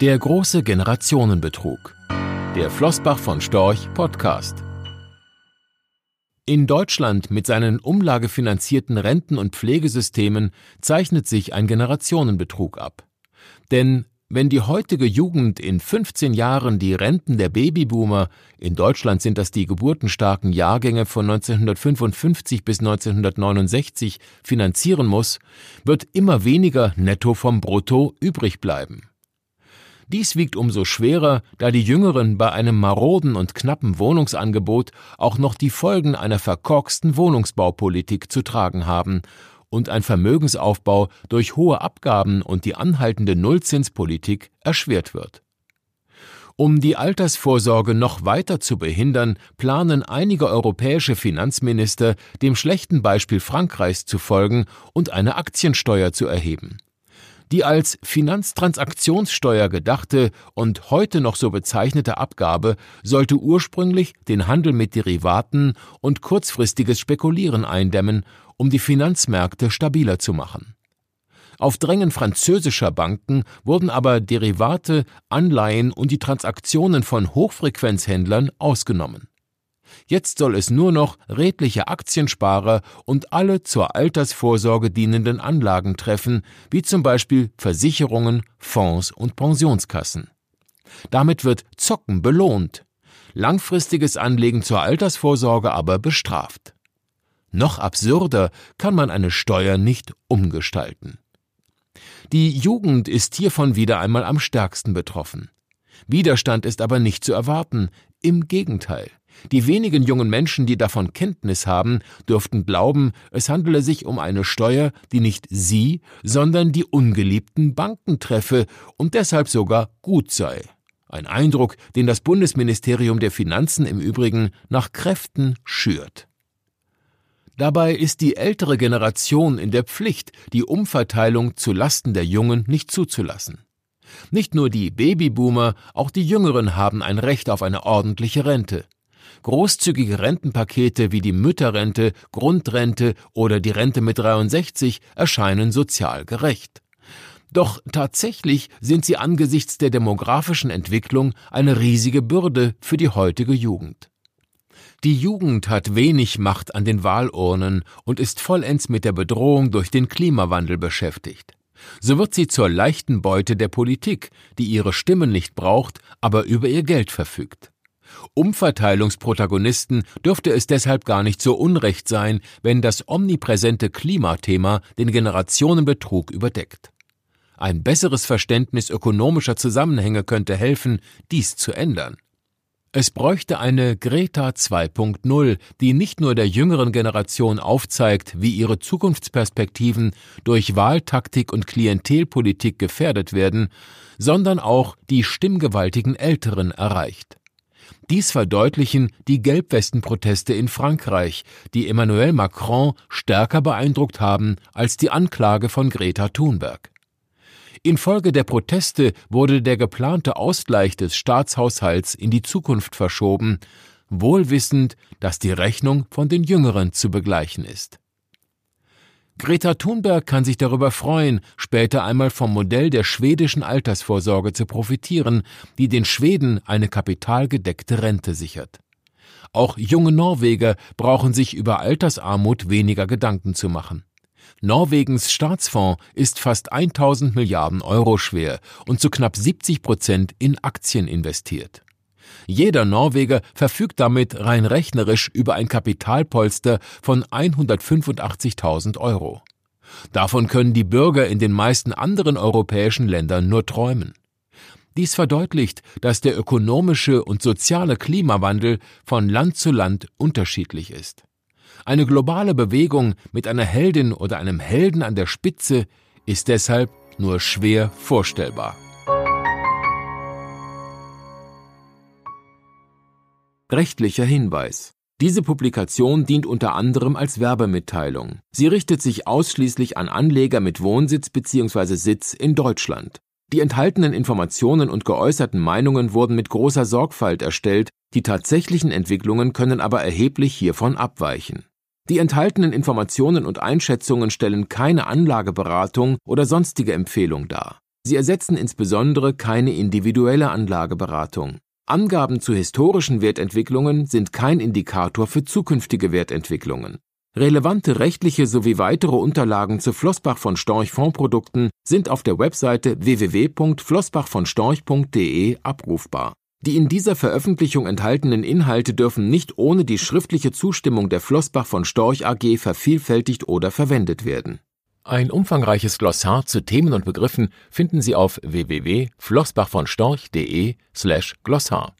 Der große Generationenbetrug. Der Flossbach von Storch Podcast. In Deutschland mit seinen umlagefinanzierten Renten- und Pflegesystemen zeichnet sich ein Generationenbetrug ab. Denn wenn die heutige Jugend in 15 Jahren die Renten der Babyboomer, in Deutschland sind das die geburtenstarken Jahrgänge von 1955 bis 1969, finanzieren muss, wird immer weniger netto vom Brutto übrig bleiben. Dies wiegt umso schwerer, da die Jüngeren bei einem maroden und knappen Wohnungsangebot auch noch die Folgen einer verkorksten Wohnungsbaupolitik zu tragen haben und ein Vermögensaufbau durch hohe Abgaben und die anhaltende Nullzinspolitik erschwert wird. Um die Altersvorsorge noch weiter zu behindern, planen einige europäische Finanzminister, dem schlechten Beispiel Frankreichs zu folgen und eine Aktiensteuer zu erheben. Die als Finanztransaktionssteuer gedachte und heute noch so bezeichnete Abgabe sollte ursprünglich den Handel mit Derivaten und kurzfristiges Spekulieren eindämmen um die Finanzmärkte stabiler zu machen. Auf Drängen französischer Banken wurden aber Derivate, Anleihen und die Transaktionen von Hochfrequenzhändlern ausgenommen. Jetzt soll es nur noch redliche Aktiensparer und alle zur Altersvorsorge dienenden Anlagen treffen, wie zum Beispiel Versicherungen, Fonds und Pensionskassen. Damit wird Zocken belohnt, langfristiges Anlegen zur Altersvorsorge aber bestraft. Noch absurder kann man eine Steuer nicht umgestalten. Die Jugend ist hiervon wieder einmal am stärksten betroffen. Widerstand ist aber nicht zu erwarten, im Gegenteil. Die wenigen jungen Menschen, die davon Kenntnis haben, dürften glauben, es handele sich um eine Steuer, die nicht sie, sondern die ungeliebten Banken treffe und deshalb sogar gut sei. Ein Eindruck, den das Bundesministerium der Finanzen im Übrigen nach Kräften schürt. Dabei ist die ältere Generation in der Pflicht, die Umverteilung zu Lasten der Jungen nicht zuzulassen. Nicht nur die Babyboomer, auch die Jüngeren haben ein Recht auf eine ordentliche Rente. Großzügige Rentenpakete wie die Mütterrente, Grundrente oder die Rente mit 63 erscheinen sozial gerecht. Doch tatsächlich sind sie angesichts der demografischen Entwicklung eine riesige Bürde für die heutige Jugend. Die Jugend hat wenig Macht an den Wahlurnen und ist vollends mit der Bedrohung durch den Klimawandel beschäftigt. So wird sie zur leichten Beute der Politik, die ihre Stimmen nicht braucht, aber über ihr Geld verfügt. Umverteilungsprotagonisten dürfte es deshalb gar nicht so unrecht sein, wenn das omnipräsente Klimathema den Generationenbetrug überdeckt. Ein besseres Verständnis ökonomischer Zusammenhänge könnte helfen, dies zu ändern. Es bräuchte eine Greta 2.0, die nicht nur der jüngeren Generation aufzeigt, wie ihre Zukunftsperspektiven durch Wahltaktik und Klientelpolitik gefährdet werden, sondern auch die stimmgewaltigen Älteren erreicht. Dies verdeutlichen die Gelbwestenproteste in Frankreich, die Emmanuel Macron stärker beeindruckt haben als die Anklage von Greta Thunberg. Infolge der Proteste wurde der geplante Ausgleich des Staatshaushalts in die Zukunft verschoben, wohl wissend, dass die Rechnung von den Jüngeren zu begleichen ist. Greta Thunberg kann sich darüber freuen, später einmal vom Modell der schwedischen Altersvorsorge zu profitieren, die den Schweden eine kapitalgedeckte Rente sichert. Auch junge Norweger brauchen sich über Altersarmut weniger Gedanken zu machen. Norwegens Staatsfonds ist fast 1000 Milliarden Euro schwer und zu knapp 70 Prozent in Aktien investiert. Jeder Norweger verfügt damit rein rechnerisch über ein Kapitalpolster von 185.000 Euro. Davon können die Bürger in den meisten anderen europäischen Ländern nur träumen. Dies verdeutlicht, dass der ökonomische und soziale Klimawandel von Land zu Land unterschiedlich ist. Eine globale Bewegung mit einer Heldin oder einem Helden an der Spitze ist deshalb nur schwer vorstellbar. Rechtlicher Hinweis diese Publikation dient unter anderem als Werbemitteilung. Sie richtet sich ausschließlich an Anleger mit Wohnsitz bzw. Sitz in Deutschland. Die enthaltenen Informationen und geäußerten Meinungen wurden mit großer Sorgfalt erstellt, die tatsächlichen Entwicklungen können aber erheblich hiervon abweichen. Die enthaltenen Informationen und Einschätzungen stellen keine Anlageberatung oder sonstige Empfehlung dar. Sie ersetzen insbesondere keine individuelle Anlageberatung. Angaben zu historischen Wertentwicklungen sind kein Indikator für zukünftige Wertentwicklungen. Relevante rechtliche sowie weitere Unterlagen zu Flossbach von Storch Fondsprodukten sind auf der Webseite www.flossbachvonstorch.de abrufbar. Die in dieser Veröffentlichung enthaltenen Inhalte dürfen nicht ohne die schriftliche Zustimmung der Flossbach von Storch AG vervielfältigt oder verwendet werden. Ein umfangreiches Glossar zu Themen und Begriffen finden Sie auf www.flossbachvonstorch.de slash Glossar.